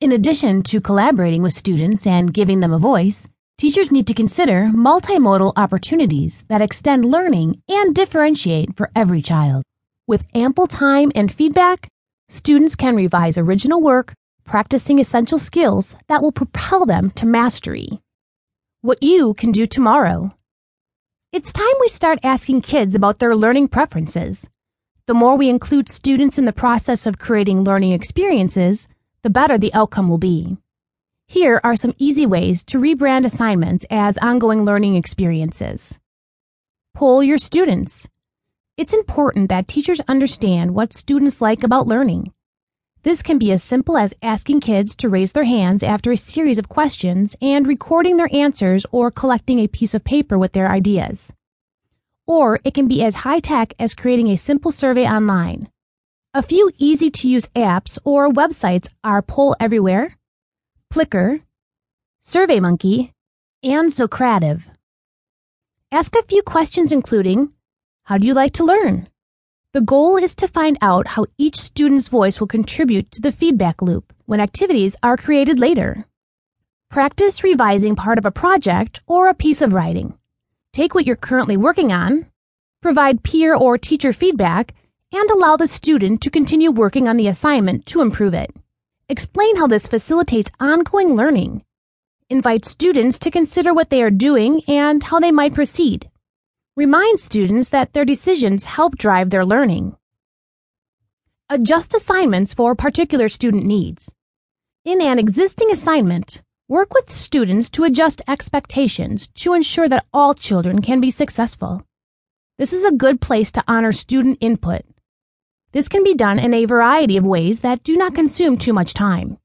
In addition to collaborating with students and giving them a voice, teachers need to consider multimodal opportunities that extend learning and differentiate for every child. With ample time and feedback, students can revise original work, practicing essential skills that will propel them to mastery. What you can do tomorrow. It's time we start asking kids about their learning preferences. The more we include students in the process of creating learning experiences, the better the outcome will be. Here are some easy ways to rebrand assignments as ongoing learning experiences. Poll your students. It's important that teachers understand what students like about learning. This can be as simple as asking kids to raise their hands after a series of questions and recording their answers or collecting a piece of paper with their ideas. Or it can be as high tech as creating a simple survey online. A few easy to use apps or websites are Poll Everywhere, Plickr, SurveyMonkey, and Socrative. Ask a few questions including, how do you like to learn? The goal is to find out how each student's voice will contribute to the feedback loop when activities are created later. Practice revising part of a project or a piece of writing. Take what you're currently working on, provide peer or teacher feedback, and allow the student to continue working on the assignment to improve it. Explain how this facilitates ongoing learning. Invite students to consider what they are doing and how they might proceed. Remind students that their decisions help drive their learning. Adjust assignments for particular student needs. In an existing assignment, work with students to adjust expectations to ensure that all children can be successful. This is a good place to honor student input. This can be done in a variety of ways that do not consume too much time.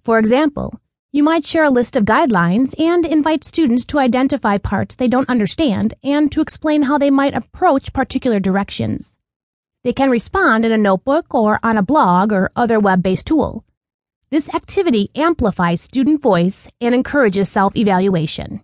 For example, you might share a list of guidelines and invite students to identify parts they don't understand and to explain how they might approach particular directions. They can respond in a notebook or on a blog or other web-based tool. This activity amplifies student voice and encourages self-evaluation.